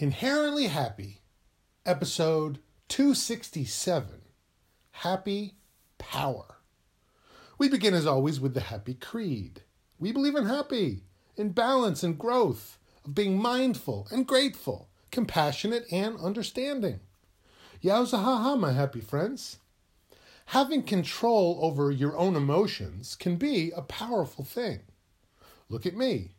Inherently Happy, episode 267 Happy Power. We begin, as always, with the Happy Creed. We believe in happy, in balance and growth, of being mindful and grateful, compassionate and understanding. Yowza ha ha, my happy friends. Having control over your own emotions can be a powerful thing. Look at me.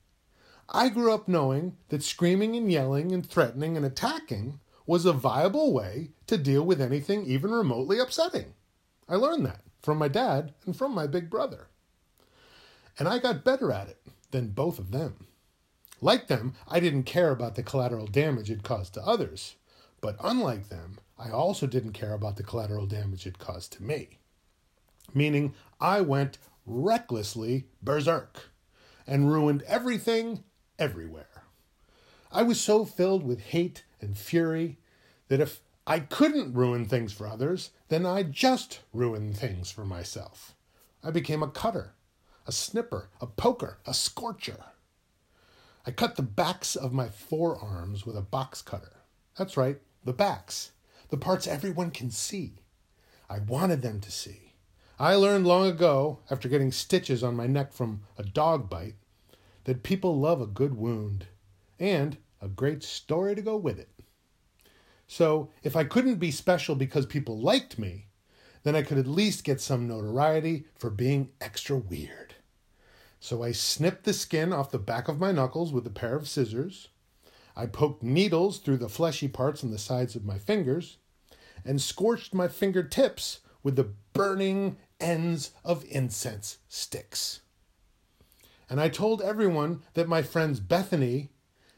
I grew up knowing that screaming and yelling and threatening and attacking was a viable way to deal with anything even remotely upsetting. I learned that from my dad and from my big brother. And I got better at it than both of them. Like them, I didn't care about the collateral damage it caused to others. But unlike them, I also didn't care about the collateral damage it caused to me. Meaning, I went recklessly berserk and ruined everything everywhere. I was so filled with hate and fury that if I couldn't ruin things for others, then I'd just ruined things for myself. I became a cutter, a snipper, a poker, a scorcher. I cut the backs of my forearms with a box cutter. That's right, the backs, the parts everyone can see. I wanted them to see. I learned long ago, after getting stitches on my neck from a dog bite, that people love a good wound and a great story to go with it. So, if I couldn't be special because people liked me, then I could at least get some notoriety for being extra weird. So I snipped the skin off the back of my knuckles with a pair of scissors. I poked needles through the fleshy parts on the sides of my fingers and scorched my fingertips with the burning ends of incense sticks. And I told everyone that my friends Bethany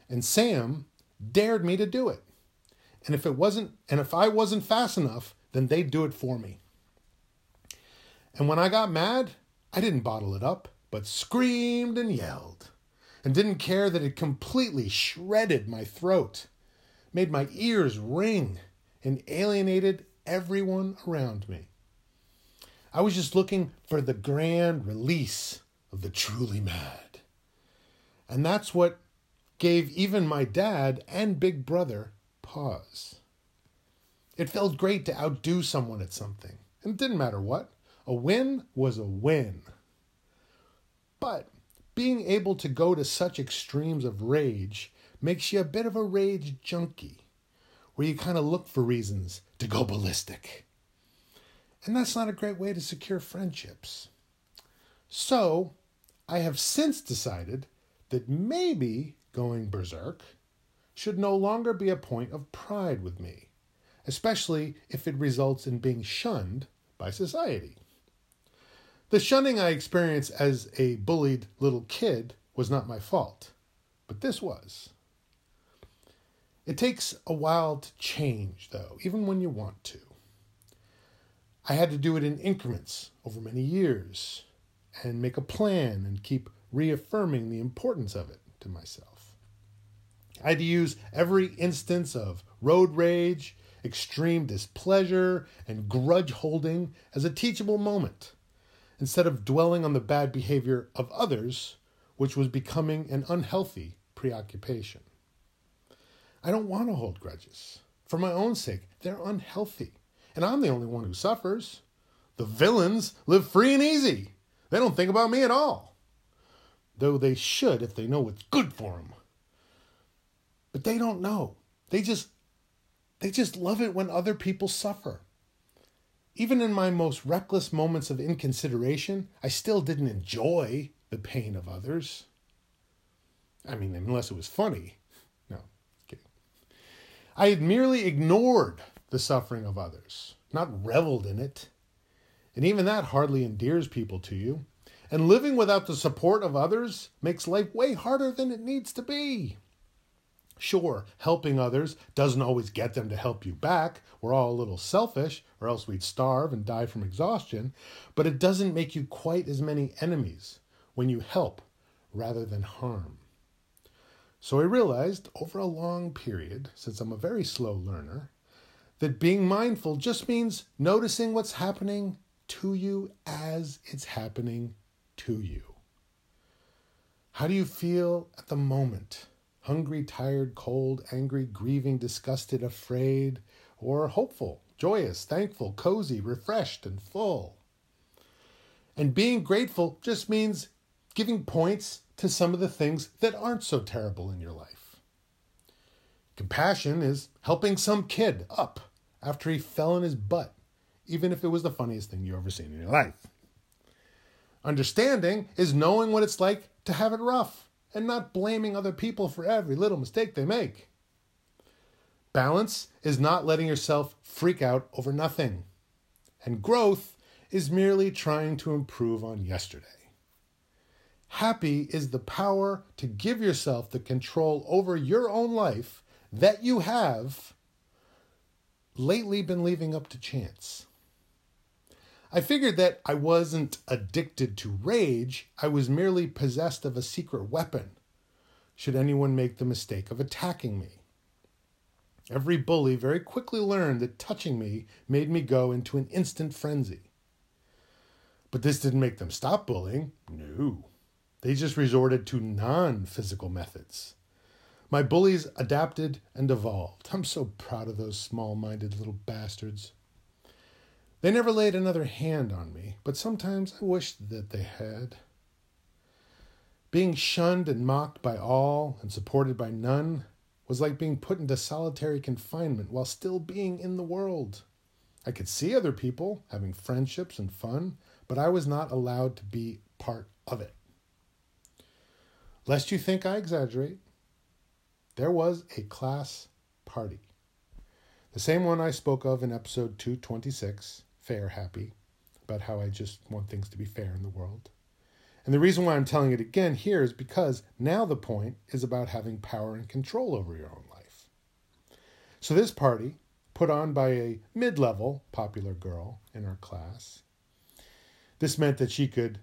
and Sam dared me to do it. And if it wasn't and if I wasn't fast enough, then they'd do it for me. And when I got mad, I didn't bottle it up, but screamed and yelled, and didn't care that it completely shredded my throat, made my ears ring, and alienated everyone around me. I was just looking for the grand release of the truly mad. And that's what gave even my dad and big brother pause. It felt great to outdo someone at something, and it didn't matter what. A win was a win. But being able to go to such extremes of rage makes you a bit of a rage junkie, where you kind of look for reasons to go ballistic. And that's not a great way to secure friendships. So, I have since decided that maybe going berserk should no longer be a point of pride with me, especially if it results in being shunned by society. The shunning I experienced as a bullied little kid was not my fault, but this was. It takes a while to change, though, even when you want to. I had to do it in increments over many years and make a plan and keep reaffirming the importance of it to myself. I had to use every instance of road rage, extreme displeasure, and grudge holding as a teachable moment instead of dwelling on the bad behavior of others, which was becoming an unhealthy preoccupation. I don't want to hold grudges. For my own sake, they're unhealthy. And I'm the only one who suffers. The villains live free and easy. They don't think about me at all. Though they should if they know what's good for them. But they don't know. They just they just love it when other people suffer. Even in my most reckless moments of inconsideration, I still didn't enjoy the pain of others. I mean, unless it was funny. No, kidding. I had merely ignored the suffering of others, not reveled in it. And even that hardly endears people to you. And living without the support of others makes life way harder than it needs to be. Sure, helping others doesn't always get them to help you back. We're all a little selfish, or else we'd starve and die from exhaustion. But it doesn't make you quite as many enemies when you help rather than harm. So I realized over a long period, since I'm a very slow learner, that being mindful just means noticing what's happening to you as it's happening to you. How do you feel at the moment? hungry, tired, cold, angry, grieving, disgusted, afraid, or hopeful, joyous, thankful, cozy, refreshed, and full. And being grateful just means giving points to some of the things that aren't so terrible in your life. Compassion is helping some kid up after he fell on his butt, even if it was the funniest thing you ever seen in your life. Understanding is knowing what it's like to have it rough and not blaming other people for every little mistake they make. Balance is not letting yourself freak out over nothing. And growth is merely trying to improve on yesterday. Happy is the power to give yourself the control over your own life that you have lately been leaving up to chance. I figured that I wasn't addicted to rage, I was merely possessed of a secret weapon, should anyone make the mistake of attacking me. Every bully very quickly learned that touching me made me go into an instant frenzy. But this didn't make them stop bullying. No. They just resorted to non physical methods. My bullies adapted and evolved. I'm so proud of those small minded little bastards. They never laid another hand on me, but sometimes I wished that they had. Being shunned and mocked by all and supported by none was like being put into solitary confinement while still being in the world. I could see other people having friendships and fun, but I was not allowed to be part of it. Lest you think I exaggerate, there was a class party. The same one I spoke of in episode 226, Fair Happy, about how I just want things to be fair in the world. And the reason why I'm telling it again here is because now the point is about having power and control over your own life. So, this party, put on by a mid level popular girl in our class, this meant that she could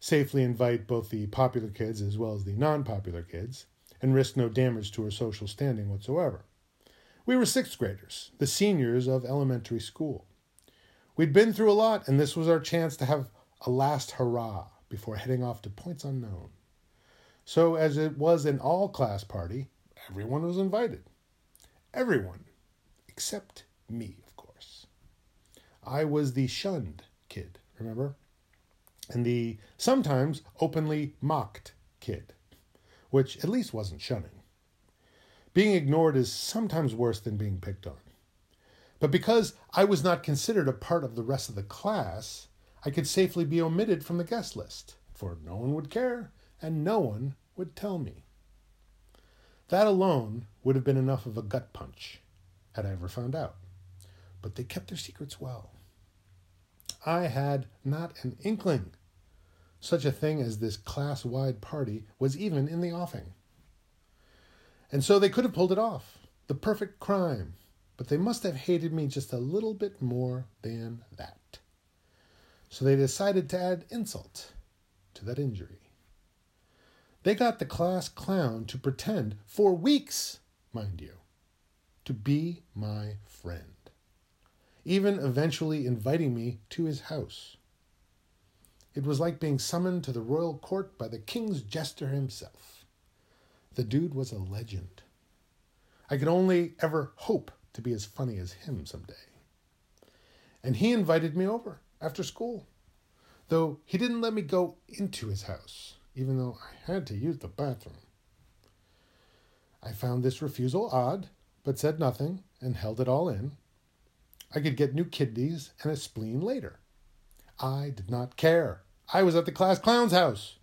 safely invite both the popular kids as well as the non popular kids and risk no damage to her social standing whatsoever. We were sixth graders, the seniors of elementary school. We'd been through a lot, and this was our chance to have a last hurrah before heading off to points unknown. So, as it was an all class party, everyone was invited. Everyone, except me, of course. I was the shunned kid, remember? And the sometimes openly mocked kid, which at least wasn't shunning. Being ignored is sometimes worse than being picked on. But because I was not considered a part of the rest of the class, I could safely be omitted from the guest list, for no one would care and no one would tell me. That alone would have been enough of a gut punch had I ever found out. But they kept their secrets well. I had not an inkling such a thing as this class wide party was even in the offing. And so they could have pulled it off the perfect crime, but they must have hated me just a little bit more than that. So they decided to add insult to that injury. They got the class clown to pretend for weeks, mind you, to be my friend, even eventually inviting me to his house. It was like being summoned to the royal court by the king's jester himself. The dude was a legend. I could only ever hope to be as funny as him someday. And he invited me over after school, though he didn't let me go into his house, even though I had to use the bathroom. I found this refusal odd, but said nothing and held it all in. I could get new kidneys and a spleen later. I did not care. I was at the class clown's house.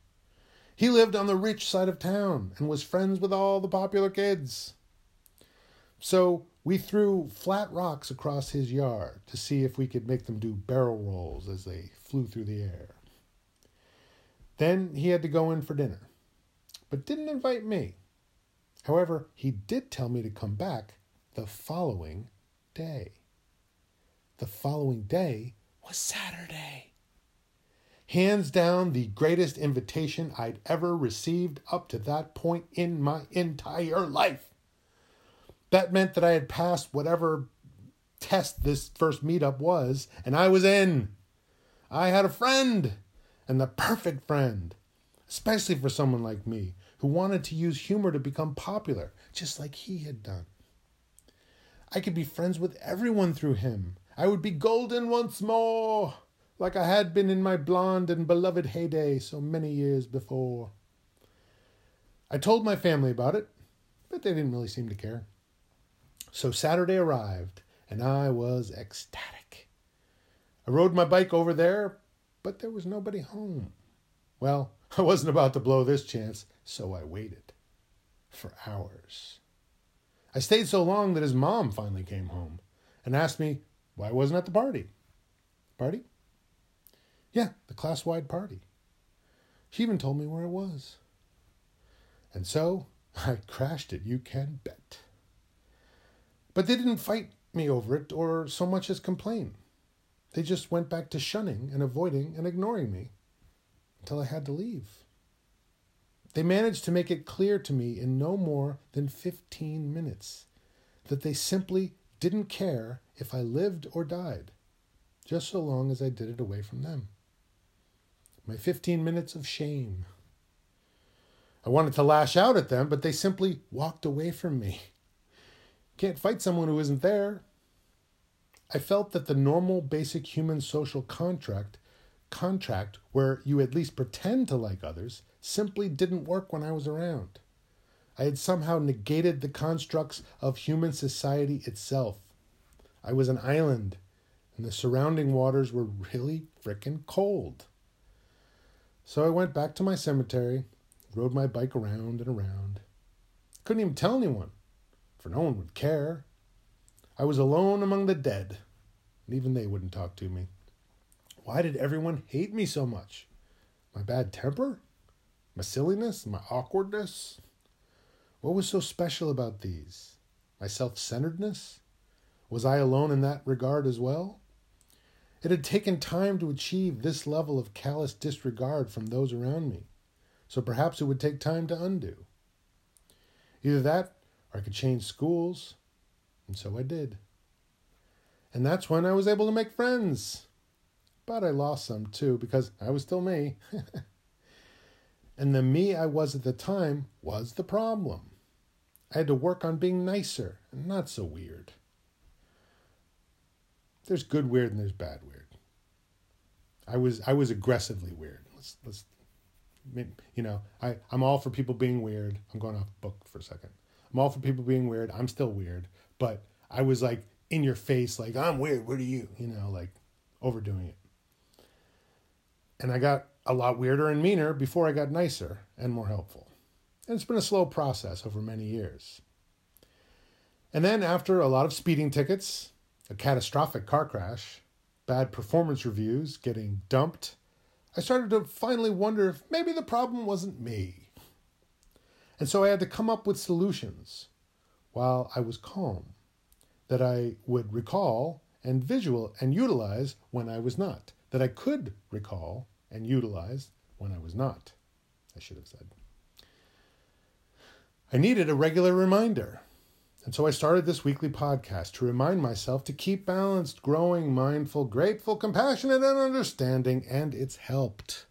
He lived on the rich side of town and was friends with all the popular kids. So we threw flat rocks across his yard to see if we could make them do barrel rolls as they flew through the air. Then he had to go in for dinner, but didn't invite me. However, he did tell me to come back the following day. The following day was Saturday. Hands down, the greatest invitation I'd ever received up to that point in my entire life. That meant that I had passed whatever test this first meetup was, and I was in. I had a friend, and the perfect friend, especially for someone like me, who wanted to use humor to become popular, just like he had done. I could be friends with everyone through him. I would be golden once more, like I had been in my blonde and beloved heyday so many years before. I told my family about it, but they didn't really seem to care. So Saturday arrived, and I was ecstatic. I rode my bike over there, but there was nobody home. Well, I wasn't about to blow this chance, so I waited for hours. I stayed so long that his mom finally came home and asked me why I wasn't at the party. Party? Yeah, the class wide party. She even told me where it was. And so I crashed it, you can bet. But they didn't fight me over it or so much as complain. They just went back to shunning and avoiding and ignoring me until I had to leave. They managed to make it clear to me in no more than 15 minutes that they simply didn't care if I lived or died, just so long as I did it away from them. My 15 minutes of shame. I wanted to lash out at them, but they simply walked away from me. Can't fight someone who isn't there. I felt that the normal basic human social contract contract where you at least pretend to like others simply didn't work when I was around. I had somehow negated the constructs of human society itself. I was an island, and the surrounding waters were really frickin' cold. So I went back to my cemetery, rode my bike around and around. Couldn't even tell anyone, for no one would care. I was alone among the dead, and even they wouldn't talk to me. Why did everyone hate me so much? My bad temper? My silliness? My awkwardness? What was so special about these? My self centeredness? Was I alone in that regard as well? It had taken time to achieve this level of callous disregard from those around me, so perhaps it would take time to undo. Either that, I could change schools, and so I did. And that's when I was able to make friends. But I lost some too because I was still me. and the me I was at the time was the problem. I had to work on being nicer and not so weird. There's good weird and there's bad weird. I was I was aggressively weird. Let's let's you know, I, I'm all for people being weird. I'm going off book for a second. All for people being weird. I'm still weird, but I was like in your face, like, I'm weird. What are you? You know, like overdoing it. And I got a lot weirder and meaner before I got nicer and more helpful. And it's been a slow process over many years. And then, after a lot of speeding tickets, a catastrophic car crash, bad performance reviews, getting dumped, I started to finally wonder if maybe the problem wasn't me. And so I had to come up with solutions while I was calm that I would recall and visual and utilize when I was not, that I could recall and utilize when I was not, I should have said. I needed a regular reminder. And so I started this weekly podcast to remind myself to keep balanced, growing, mindful, grateful, compassionate, and understanding, and it's helped.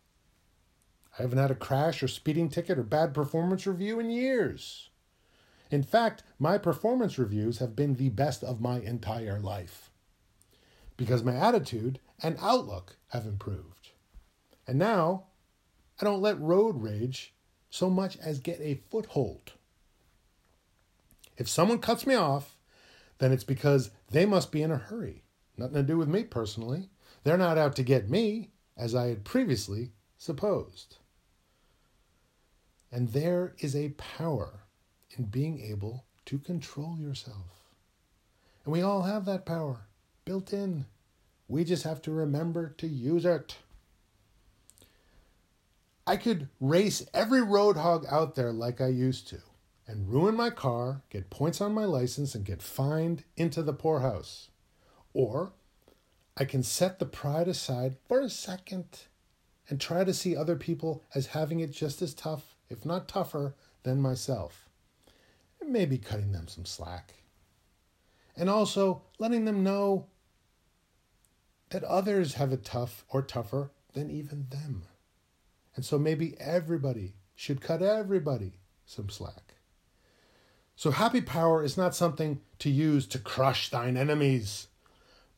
I haven't had a crash or speeding ticket or bad performance review in years. In fact, my performance reviews have been the best of my entire life because my attitude and outlook have improved. And now, I don't let road rage so much as get a foothold. If someone cuts me off, then it's because they must be in a hurry. Nothing to do with me personally. They're not out to get me, as I had previously supposed. And there is a power in being able to control yourself. And we all have that power built in. We just have to remember to use it. I could race every roadhog out there like I used to and ruin my car, get points on my license, and get fined into the poorhouse. Or I can set the pride aside for a second and try to see other people as having it just as tough, if not tougher, than myself maybe cutting them some slack. And also letting them know that others have it tough or tougher than even them. And so maybe everybody should cut everybody some slack. So, happy power is not something to use to crush thine enemies,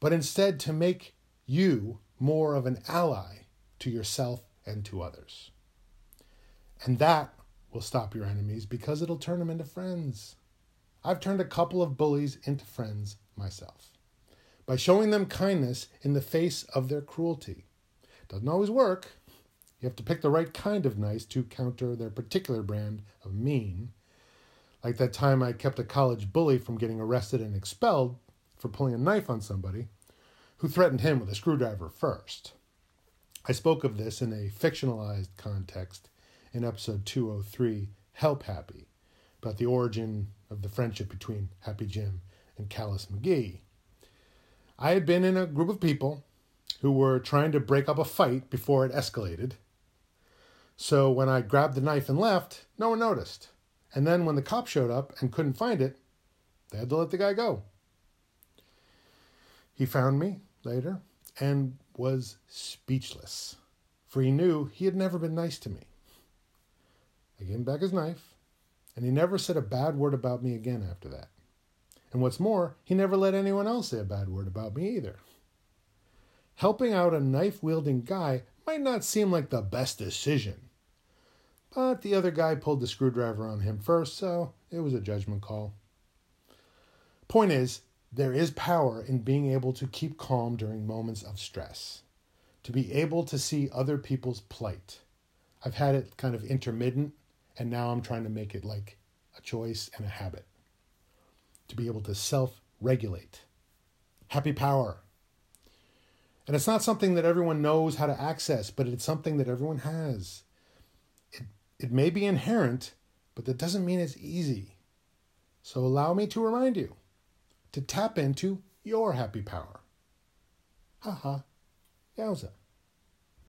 but instead to make you more of an ally to yourself and to others. And that will stop your enemies because it'll turn them into friends. I've turned a couple of bullies into friends myself by showing them kindness in the face of their cruelty. Doesn't always work. You have to pick the right kind of nice to counter their particular brand of mean. Like that time I kept a college bully from getting arrested and expelled for pulling a knife on somebody who threatened him with a screwdriver first. I spoke of this in a fictionalized context in episode 203, Help Happy, about the origin of the friendship between Happy Jim and Callous McGee. I had been in a group of people who were trying to break up a fight before it escalated. So when I grabbed the knife and left, no one noticed. And then when the cop showed up and couldn't find it, they had to let the guy go. He found me later and was speechless, for he knew he had never been nice to me. I gave him back his knife, and he never said a bad word about me again after that. And what's more, he never let anyone else say a bad word about me either. Helping out a knife wielding guy might not seem like the best decision, but the other guy pulled the screwdriver on him first, so it was a judgment call. Point is, there is power in being able to keep calm during moments of stress, to be able to see other people's plight. I've had it kind of intermittent, and now I'm trying to make it like a choice and a habit. To be able to self regulate. Happy power. And it's not something that everyone knows how to access, but it's something that everyone has. It, it may be inherent, but that doesn't mean it's easy. So allow me to remind you to tap into your happy power. Ha ha. Yowza.